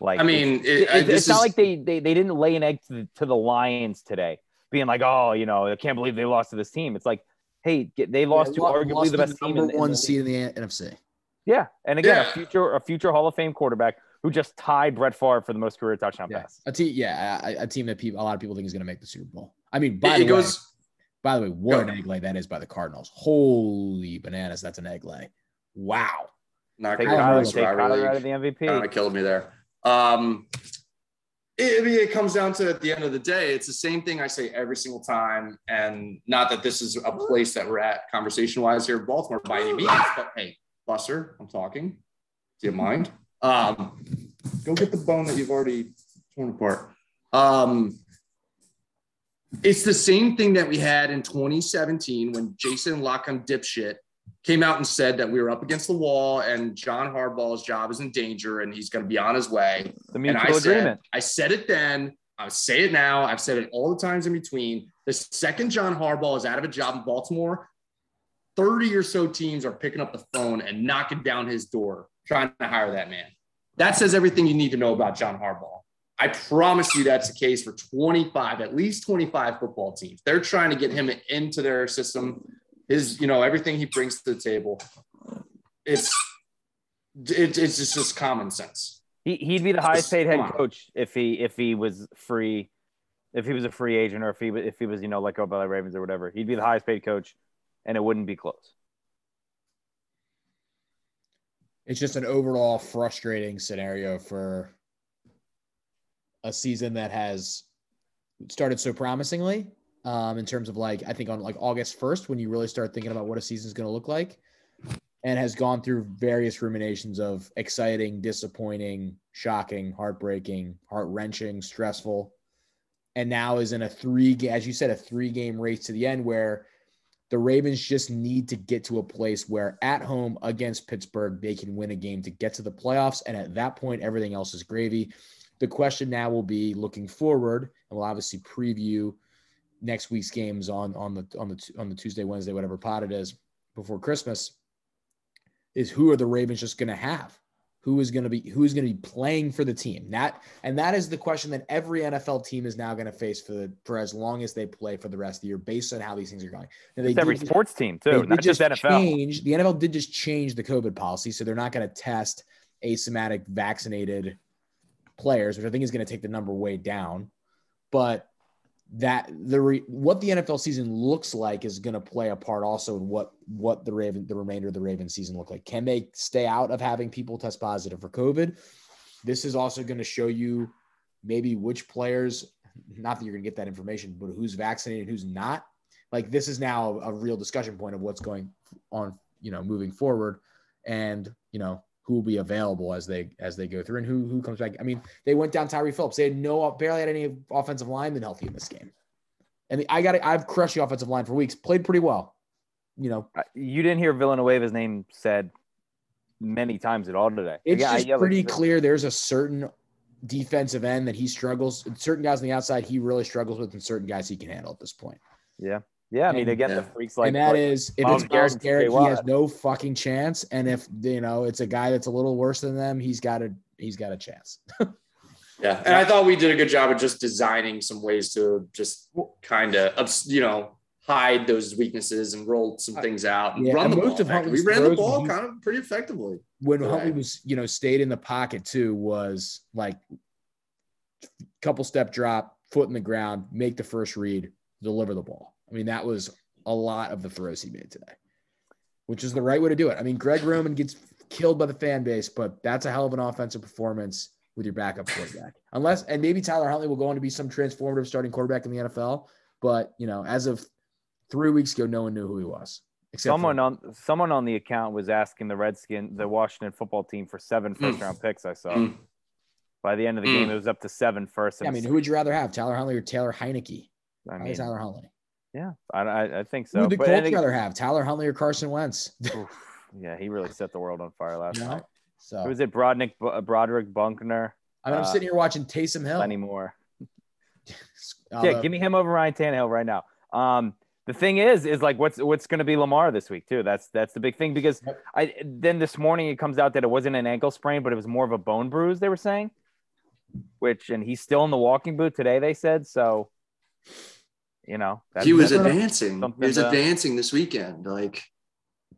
Like, I mean, it, it, it's, it's not like they, they they didn't lay an egg to the, to the Lions today, being like, oh, you know, I can't believe they lost to this team. It's like, hey, they lost yeah, to lost, arguably lost the best number team one in, seed in the NFC. Yeah, and again, yeah. a future a future Hall of Fame quarterback who just tied Brett Favre for the most career touchdown yeah. pass. A team, yeah, a, a, team that people, a lot of people think is going to make the Super Bowl. I mean, by it, the it way, goes by the way, what an egg lay that is by the Cardinals. Holy bananas, that's an egg lay. Wow. Not take Kyler, take Kyler out of the MVP. Kind of killed me there. Um, it, it comes down to at the end of the day, it's the same thing I say every single time. And not that this is a place that we're at conversation wise here in Baltimore by any means, but hey, Buster, I'm talking. Do you mind? Um, go get the bone that you've already torn apart. Um, it's the same thing that we had in 2017 when Jason Canfora dipshit came out and said that we were up against the wall and John Harbaugh's job is in danger and he's going to be on his way. The And I mutual said. I said it then. I say it now. I've said it all the times in between. The second John Harbaugh is out of a job in Baltimore, 30 or so teams are picking up the phone and knocking down his door trying to hire that man. That says everything you need to know about John Harbaugh. I promise you that's the case for 25, at least 25 football teams. They're trying to get him into their system. His, you know, everything he brings to the table. It's it, it's just, just common sense. He he'd be the highest paid head coach if he if he was free, if he was a free agent or if he if he was you know let go by the Ravens or whatever. He'd be the highest paid coach, and it wouldn't be close. It's just an overall frustrating scenario for a season that has started so promisingly. Um, in terms of like, I think on like August 1st, when you really start thinking about what a season is going to look like, and has gone through various ruminations of exciting, disappointing, shocking, heartbreaking, heart wrenching, stressful, and now is in a three, as you said, a three game race to the end where the Ravens just need to get to a place where at home against Pittsburgh, they can win a game to get to the playoffs. And at that point, everything else is gravy. The question now will be looking forward, and we'll obviously preview next week's games on on the on the on the Tuesday, Wednesday, whatever pot it is before Christmas. Is who are the Ravens just going to have? Who is going to be who is going to be playing for the team? That and that is the question that every NFL team is now going to face for the, for as long as they play for the rest of the year, based on how these things are going. Now, every did- sports team too, not just NFL. Change, the NFL did just change the COVID policy, so they're not going to test asymptomatic vaccinated players, which I think is going to take the number way down. But that the re, what the NFL season looks like is going to play a part also in what what the Raven the remainder of the Raven season look like. Can they stay out of having people test positive for COVID? This is also going to show you maybe which players. Not that you're going to get that information, but who's vaccinated, who's not like this is now a real discussion point of what's going on you know moving forward and you know who will be available as they as they go through and who who comes back. I mean they went down Tyre Phillips. They had no barely had any offensive linemen healthy in this game. And the, i got i've crushed the offensive line for weeks. Played pretty well you know. You didn't hear Villanueva's name said many times at all today. it's Yeah, just pretty clear there's a certain defensive end that he struggles certain guys on the outside he really struggles with and certain guys he can handle at this point. Yeah, yeah. I mean, And- again, the uh, freaks like and that is if it's Myles Garrett and Garrett, he has no fucking chance. And if you know it's a guy that's a little worse than them, he's got a he's got a chance. Yeah, and I thought we did a good job of just designing some ways to just kind of, you know, hide those weaknesses and roll some things out and Yeah, run and the most ball. of. Huntley's we ran the ball he- kind of pretty effectively. when Right. Huntley was, you know, stayed in the pocket too, was like couple step drop, foot in the ground, make the first read, deliver the ball. I mean, that was a lot of the throws he made today, which is the right way to do it. I mean, Greg Roman gets killed by the fan base, but that's a hell of an offensive performance with your backup quarterback. Unless, and maybe Tyler Huntley will go on to be some transformative starting quarterback in the NFL. But, you know, as of three weeks ago, no one knew who he was. Except for- someone on someone on the account was asking the Redskin, the Washington football team, for seven first round picks. I saw. Mm. By the end of the Mm. game, it was up to seven first. Yeah, I mean, who would you rather have, Tyler Huntley or Taylor Heinicke? I Probably mean, Tyler Huntley. Yeah, I, I, I think Who so. would the But- Colts rather have, Tyler Huntley or Carson Wentz? yeah, he really set the world on fire last night. So Who was it? Brodnick, Broderick Bunkner, I mean, I'm uh, sitting here watching Taysom Hill. Lenny Moore. Yeah, give me him over Ryan Tannehill right now. Um, the thing is, is like what's what's going to be Lamar this week too. That's that's the big thing because Yep. I then this morning it comes out that it wasn't an ankle sprain, but it was more of a bone bruise. They were saying, which and he's still in the walking boot today. They said so. You know, he was advancing. He was to- advancing this weekend. Like,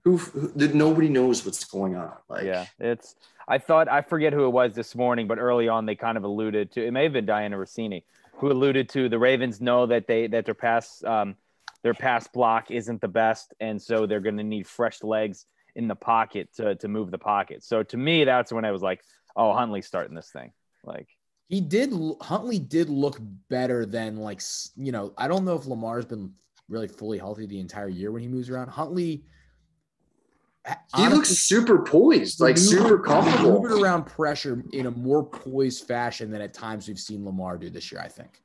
who, who did nobody knows what's going on. Like, yeah, it's. I thought I forget who it was this morning, but early on they kind of alluded to. It may have been Dianna Russini who alluded to the Ravens know that they that their pass um, their pass block isn't the best, and so they're going to need fresh legs in the pocket to to move the pocket. So to me, that's when I was like, oh, Huntley's starting this thing. Like, he did. Huntley did look better than like you know. I don't know if Lamar's been really fully healthy the entire year when he moves around. Huntley. he honestly, looks super poised, like super comfortable. Moving around pressure in a more poised fashion than at times we've seen Lamar do this year. I think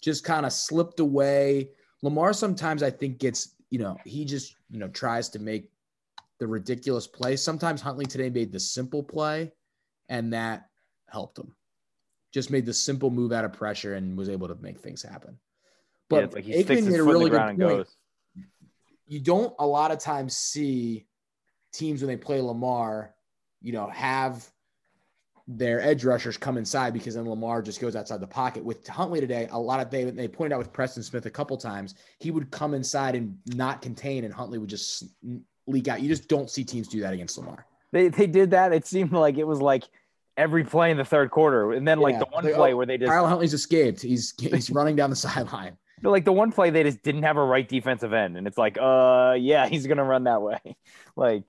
just kind of slipped away. Lamar sometimes I think gets you know he just you know tries to make the ridiculous play. Sometimes Huntley today made the simple play, and that helped him. Just made the simple move out of pressure and was able to make things happen. But But yeah, like he Aikman sticks his made a foot really in the good ground and point. goes. You don't a lot of times see teams when they play Lamar, you know, have their edge rushers come inside because then Lamar just goes outside the pocket. With Huntley today, a lot of they they pointed out with Preston Smith a couple times, he would come inside and not contain, and Huntley would just leak out. You just don't see teams do that against Lamar. They they did that. It seemed like it was like every play in the third quarter, and then like Yeah. the one play oh, where they just Kyle Huntley's escaped. He's he's running down the sideline. like the one play they just didn't have a right defensive end, and it's like, uh, yeah, he's gonna run that way. like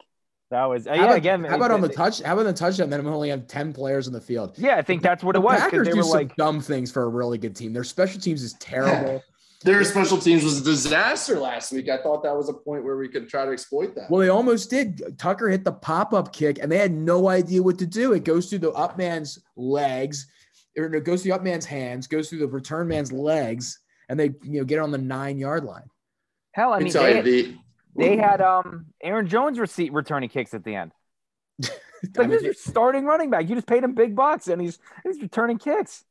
that was uh, yeah. about, again, how about it- on the it- touch? How about the touchdown? Then we only have ten players in the field. Yeah, I think that's what the it was. Packers They do were some like, dumb things for a really good team. Their special teams is terrible. Their special teams was a disaster last week. I thought that was a point where we could try to exploit that. Well, they almost did. Tucker hit the pop up kick, and they had no idea what to do. It goes through the up man's legs, or it goes through the up man's hands, goes through the return man's legs, and they you know get it on the nine yard line. hell, I mean, they had, the, they had um Aaron Jones receipt returning kicks at the end. I Like mean, this is your starting running back. You just paid him big bucks, and he's he's returning kicks.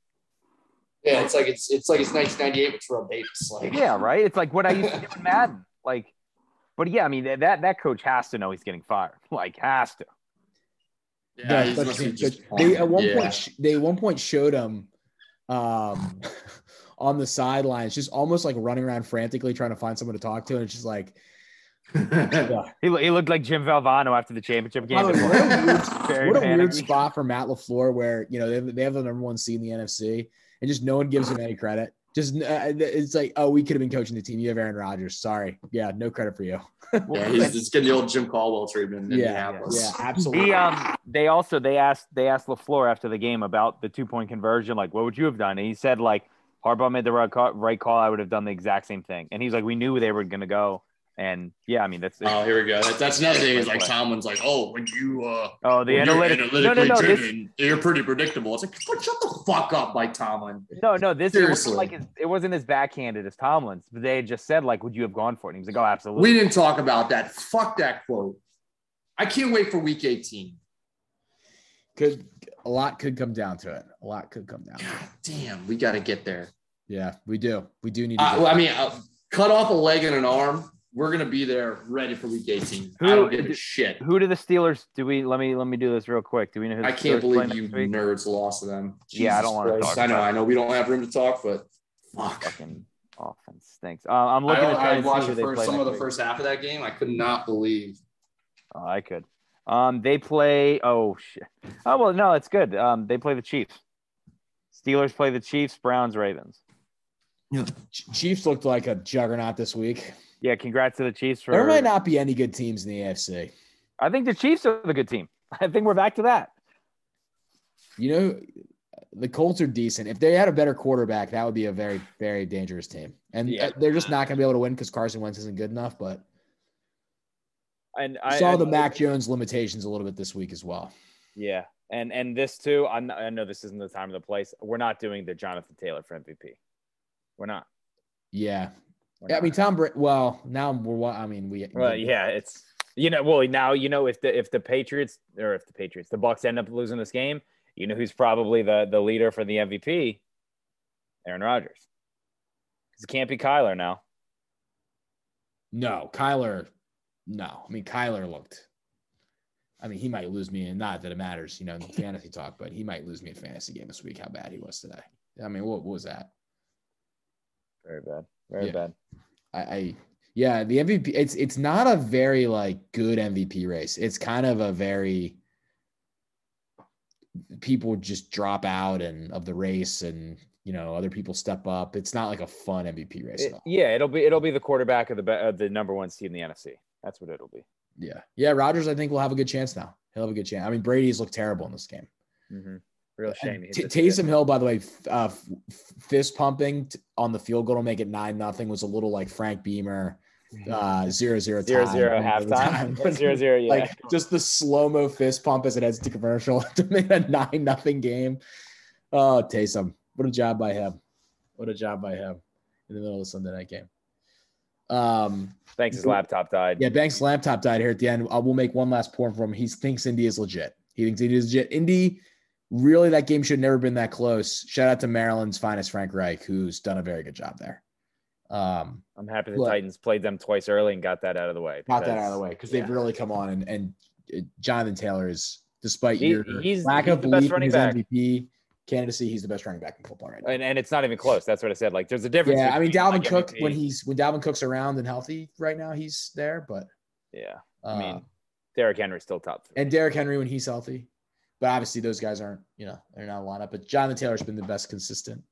Yeah, it's like it's it's like it's 1998 with Terrell Davis. Like, Yeah, right. It's like what I used to do in Madden. Like, but yeah, I mean that that coach has to know he's getting fired. Like, has to. yeah, the he's special must be teams just they at one yeah. point they at one point showed him um on the sidelines, just almost like running around frantically trying to find someone to talk to, and it's just like, yeah. He, he looked like Jim Valvano after the championship game. By the way, what a weird, what a weird spot for Matt LaFleur, where you know they have, they have the number one seed in the NFC, and just no one gives him any credit. Just uh, it's like, oh, we could have been coaching the team. You have Aaron Rodgers. Sorry, yeah, no credit for you. yeah, he's just getting the old Jim Caldwell treatment in Yeah, yeah, absolutely. He um they also they asked they asked LaFleur after the game about the two point conversion, like what would you have done? And he said like Harbaugh made the right call, right call. I would have done the exact same thing. And he's like, we knew they were gonna go. And yeah, I mean that's Oh, here we go. That, that's another thing. Is like Tomlin's like, oh, when you uh, oh the when you're analytics. No, analytically no, no, this, you're pretty predictable. It's like, "Fuck, shut the fuck up, Mike Tomlin. no, no. This it Seriously. wasn't like as, it wasn't as backhanded as Tomlin's, but they had just said like, would you have gone for it? And he was like, oh, absolutely. We didn't talk about that. Fuck that quote. I can't wait for week 18. could a lot could come down to it. A lot could come down. To it. God damn, we got to get there. Yeah, we do. We do need. To Uh, get- well, I mean, uh, cut off a leg and an arm. We're gonna be there, ready for week 18. I Who- don't give a shit. Who do the Steelers? Do we let me let me do this real quick? Do we know who the I can't Steelers believe you nerds lost to them. Yeah, I don't wanna talk I know. I know. We don't have room to talk, but fuck. Fucking offense stinks. Uh, I'm looking I, to try I watched the first, some of the week. first half of that game. I could not believe. Oh, I could. Um, they play. Oh shit. Oh well, no, it's good. Um, they play the Chiefs. Steelers play the Chiefs. Browns, Ravens. Ch- Chiefs looked like a juggernaut this week. Yeah, congrats to the Chiefs for. There might not be any good teams in the AFC. I think the Chiefs are the good team. I think we're back to that. You know, the Colts are decent. If they had a better quarterback, that would be a very, very dangerous team. And Yeah. uh, they're just not going to be able to win because Carson Wentz isn't good enough. But And I I saw I- the Mac Jones limitations a little bit this week as well. Yeah, and and this too. I'm I know this isn't the time or the place. We're not doing the Jonathan Taylor for MVP. We're not. Yeah. We're Yeah, I mean, Tom. Well, now we're. I mean, we. Well, yeah, it's you know, well now you know if the if the Patriots or if the Patriots, the Bucks end up losing this game, you know who's probably the the leader for the MVP? Aaron Rodgers. Because it can't be Kyler now. No, Kyler. No, I mean Kyler looked. I mean, he might lose me, and not that it matters, you know, in fantasy talk, but he might lose me a fantasy game this week. How bad he was today. I mean, what, what was that? Very bad. Very Yeah. bad. I, I yeah, the MVP. It's it's not a very like good MVP race. It's kind of a very people just drop out and of the race, and you know other people step up. It's not like a fun MVP race It- yeah, it'll be it'll be the quarterback of the of the number one seed in the NFC. That's what it'll be. Yeah, yeah. Rodgers, I think will have a good chance now. He'll have a good chance. I mean, Brady's looked terrible in this game. Mm-hmm. Real shame. T- Taysom Hill, by the way, uh, f- fist pumping t- on the field goal to make it nine nothing was a little like Frank Beamer, uh, zero zero zero tie. zero Remember the time? halftime. zero zero. Yeah. Like just the slow mo fist pump as it heads to commercial to make a nine nothing game. Oh, Taysom, what a job by him! What a job by him in the middle of the Sunday night game. Um, Thanks, his laptop died. yeah, Banks' laptop died here at the end. I will make one last point for him. He thinks Indy is legit. He thinks Indy is legit. Indy, really, that game should have never been that close. Shout out to Maryland's finest Frank Reich, who's done a very good job there. Um, I'm happy the. Titans played them twice early and got that out of the way. got that because out of the way because yeah. they've really come on and and uh, Jonathan Taylor is, despite He- your he's- lack he's of the best belief in running his back. MVP candidacy, he's the best running back in football right now. And, and it's not even close. That's what I said. Like, there's a difference. Yeah, I mean Dalvin like, Cook when he's when Dalvin Cook's around and healthy right now, he's there. But Yeah, uh, I mean, Derrick Henry's still top three. and Derrick Henry when he's healthy. But obviously those guys aren't, you know, they're not a lineup. But Jonathan Taylor's been the best consistent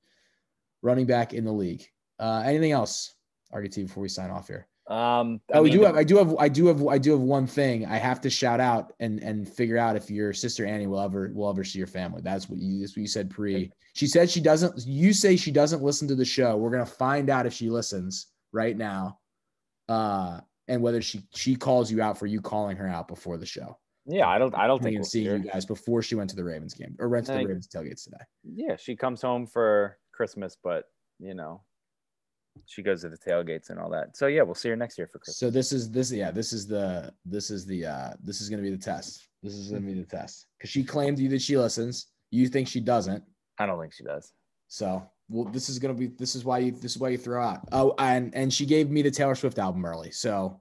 running back in the league. Uh, anything else, RDT, before we sign off here? Um, I Oh, we mean, do have. I do have. I do have. I do have one thing. I have to shout out and and figure out if your sister Annie will ever will ever see your family. That's what you. That's what you said pre. She said she doesn't. You say she doesn't listen to the show. We're gonna find out if she listens right now, uh, and whether she she calls you out for you calling her out before the show. Yeah, I don't. I don't think we'll see her. you guys before she went to the Ravens game or went to the. Ravens tailgates today. Yeah, she comes home for Christmas, but you know, she goes to the tailgates and all that. So yeah, we'll see her next year for Christmas. So this is this yeah this is the this is the uh this is gonna be the test. This is gonna be the test because she claimed you that she listens. You think she doesn't. I don't think she does. So well, this is gonna be this is why you this is why you throw out. Oh, and and she gave me the Taylor Swift album early, so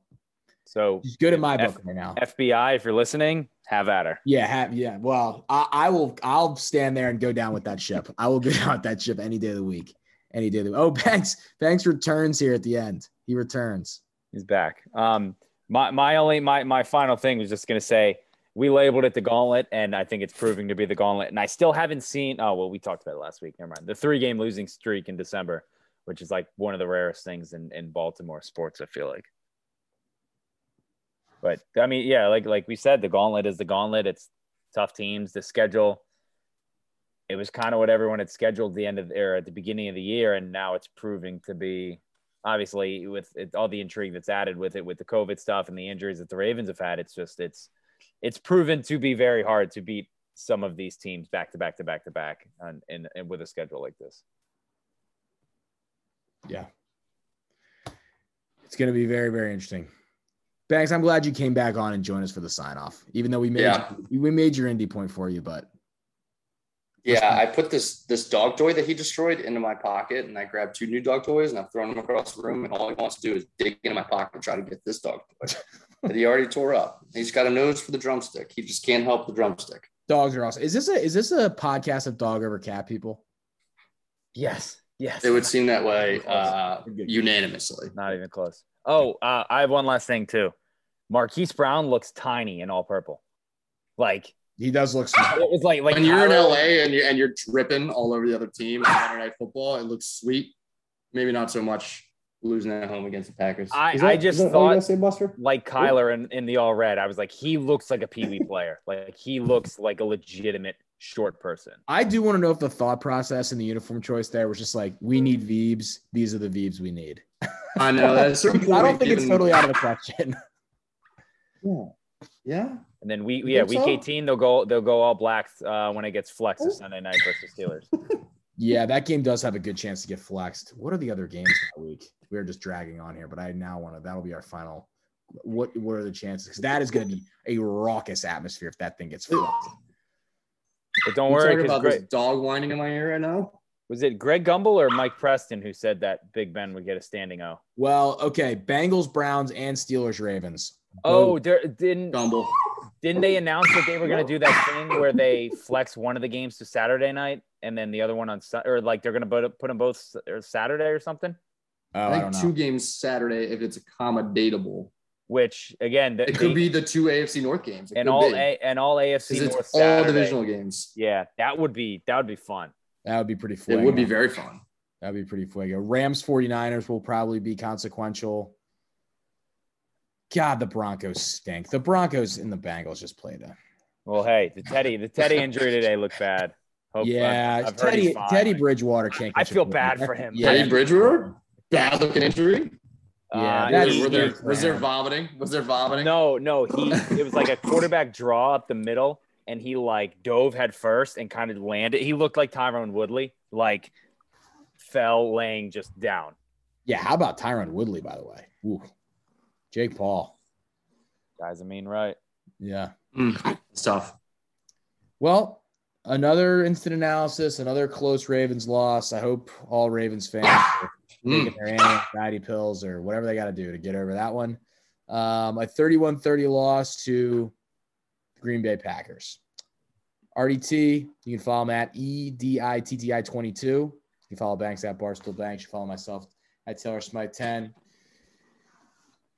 So she's good in my F- book right now. FBI, if you're listening, have at her. Yeah, have, yeah. Well, I, I will. I'll stand there and go down with that ship. I will go down with that ship any day of the week. Any day of the Oh, Banks. Banks returns here at the end. He returns. He's back. Um, my my only my my final thing was just gonna say we labeled it the gauntlet, and I think it's proving to be the gauntlet. And I still haven't seen. Oh well, we talked about it last week. Never mind. The three game losing streak in December, which is like one of the rarest things in in Baltimore sports. I feel like. But I mean, yeah, like like we said, the gauntlet is the gauntlet. It's tough teams. The schedule. It was kind of what everyone had scheduled the end of the or at the beginning of the year, and now it's proving to be obviously with it, all the intrigue that's added with it with the covid stuff and the injuries that the ravens have had it's just it's it's proven to be very hard to beat some of these teams back to back to back to back and, and, and with a schedule like this Yeah. It's going to be very, very interesting. Banks, I'm glad you came back on and joined us for the sign off, even though we made Yeah. we made your indie point for you, but Yeah, I put this this dog toy that he destroyed into my pocket, and I grabbed two new dog toys, and I've thrown them across the room. And all he wants to do is dig into my pocket and try to get this dog toy that he already tore up. He's got a nose for the drumstick. He just can't help the drumstick. dogs are awesome. Is this a is this a podcast of dog over cat people? yes yes It would seem that way uh, unanimously. not even close oh uh, i have one last thing too marquise brown looks tiny in all purple like He does look smart. it was like like when you're in LA and you're and you're dripping all over the other team on Monday Night Football, it looks sweet. Maybe not so much losing at home against the Packers. I, that- I just that all you gotta thought say, Buster? like Kyler in, in the all red, I was like, he looks like a Pee Wee player. Like he looks like a legitimate short person. I do want to know if the thought process and the uniform choice there was just like, we need Veebs. These are the Veebs we need. I know at a certain point. I don't think it's totally out of the question. Yeah. Yeah. And then we You yeah, week so? 18, they'll go they'll go all blacks uh, when it gets flexed to Sunday night versus Steelers. yeah, that game does have a good chance to get flexed. What are the other games that week? We're just dragging on here, but I now want to. That'll be our final. What What are the chances? Because that is going to be a raucous atmosphere if that thing gets flexed. But don't We're worry, talking because about this dog whining in my ear right now. Was it Greg Gumbel or Mike Preston who said that Big Ben would get a standing O? Well, okay, Bengals, Browns, and Steelers, Ravens. Oh, there, didn't Gumbel. didn't they announce that they were going to do that thing where they flex one of the games to Saturday night and then the other one on Sun- or like they're going to put put them both Saturday or something? Oh, I I, think don't know. two games Saturday if it's accommodatable. Which again, the, It could they- be the two AFC North games. It and all be. a, and all 'Cause AFC it's North all Saturday. divisional games. Yeah, that would be that would be fun. That would be pretty. It would be very fun. That'd be pretty fuego. Rams 49ers will probably be consequential. God, the Broncos stink. The Broncos and the Bengals just played a Well, hey, the Teddy the Teddy injury today looked bad. Hope, yeah. I've- I've Teddy. Teddy Bridgewater can't. I catch a feel break. bad for him. Yeah, Teddy Bridgewater, bad looking injury. Yeah, Uh, that's- he- was, there, was there vomiting? Was there vomiting? no, no, he it was like a quarterback draw up the middle, and he like dove head first and kind of landed. He looked like Tyron Woodley, like fell laying just down. Yeah, how about Tyron Woodley, by the way? Ooh. Jake Paul. Guys, I mean, right. Yeah. Mm, it's tough. Well, another instant analysis, another close Ravens loss. I hope all Ravens fans are Mm. taking their anxiety pills or whatever they got to do to get over that one. Um, a 31 30 loss to the Green Bay Packers. RDT, you can follow him at E EDITTI22. You can follow Banks at Barstool Banks. You follow myself at Taylor Smite 10.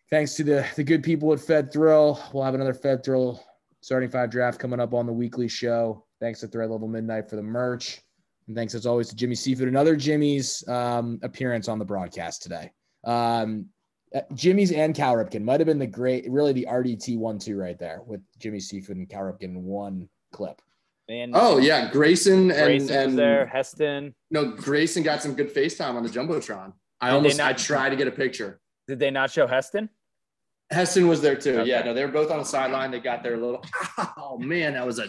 Thanks to the, the good people at Fed Thrill. We'll have another Fed Thrill starting five draft coming up on the weekly show. Thanks to Thread Level Midnight for the merch. And thanks as always to Jimmy Seafood and other Jimmy's um, appearance on the broadcast today. Um, uh, Jimmy's and Cal Ripken might have been the great, really the RDT one two right there with Jimmy Seafood and Cal Ripken in one clip. Man, Oh yeah, Grayson and Grayson and there. Heston. no Grayson got some good FaceTime on the jumbotron. I Did almost not- I tried to get a picture. Did they not show Heston? Heston was there too. Okay. Yeah, no, they were both on the sideline. They got their little. Oh man, that was a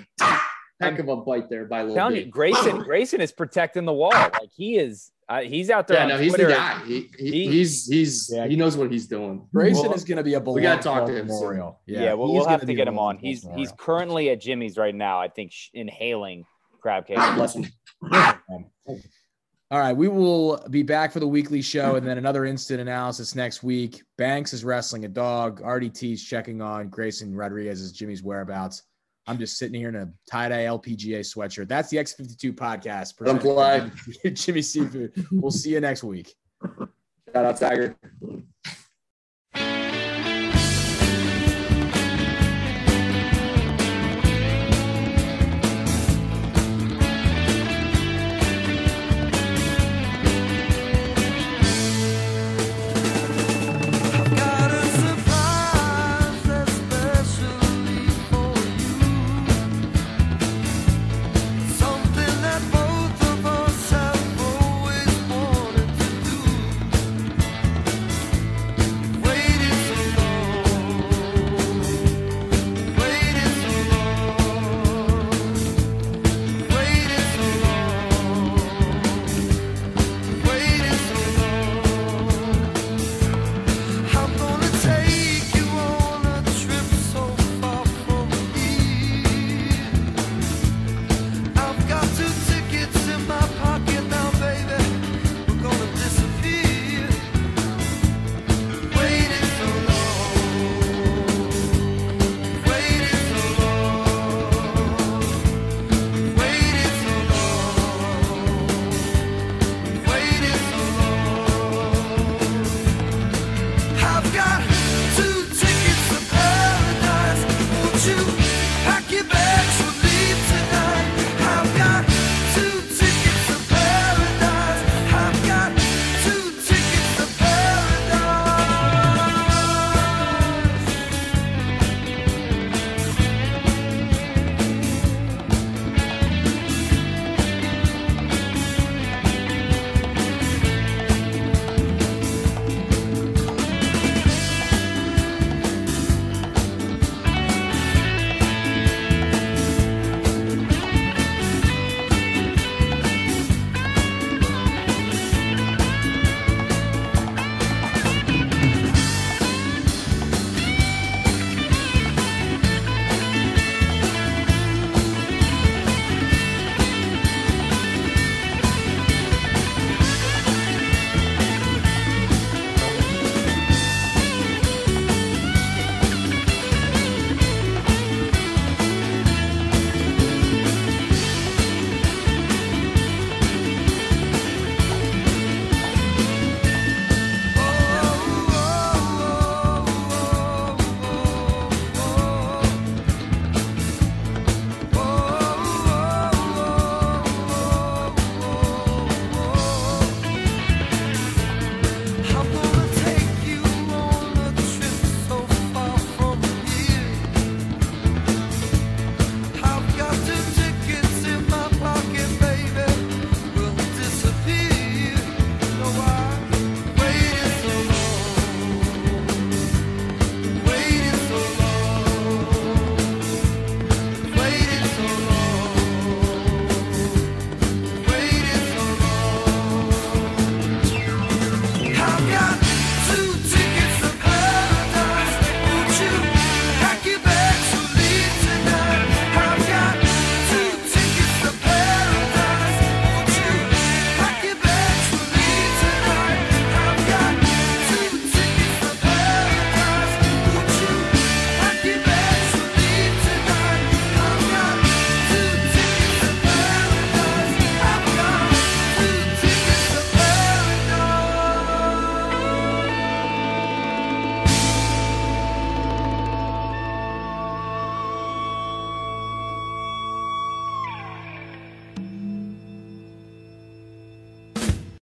heck of a bite there by little. Telling you, Grayson. Grayson is protecting the wall. Like he is. Uh, he's out there. Yeah, on no, he's Twitter. the guy. He, he, He- he's he's Yeah. he knows what he's doing. Grayson Well, is going to be a we gotta talk to him soon. memorial. Yeah, well, he's we'll gonna have to get him on. beloved He's he's currently at Jimmy's right now. I think sh- inhaling crab cake. Bless him. All right, we will be back for the weekly show and then another instant analysis next week. Banks is wrestling a dog. RDT's checking on Grayson Rodriguez's Jimmy's whereabouts. I'm just sitting here in a tie-dye LPGA sweatshirt. That's the X52 podcast. play. Jimmy Seafood. We'll see you next week. Shout out Tiger.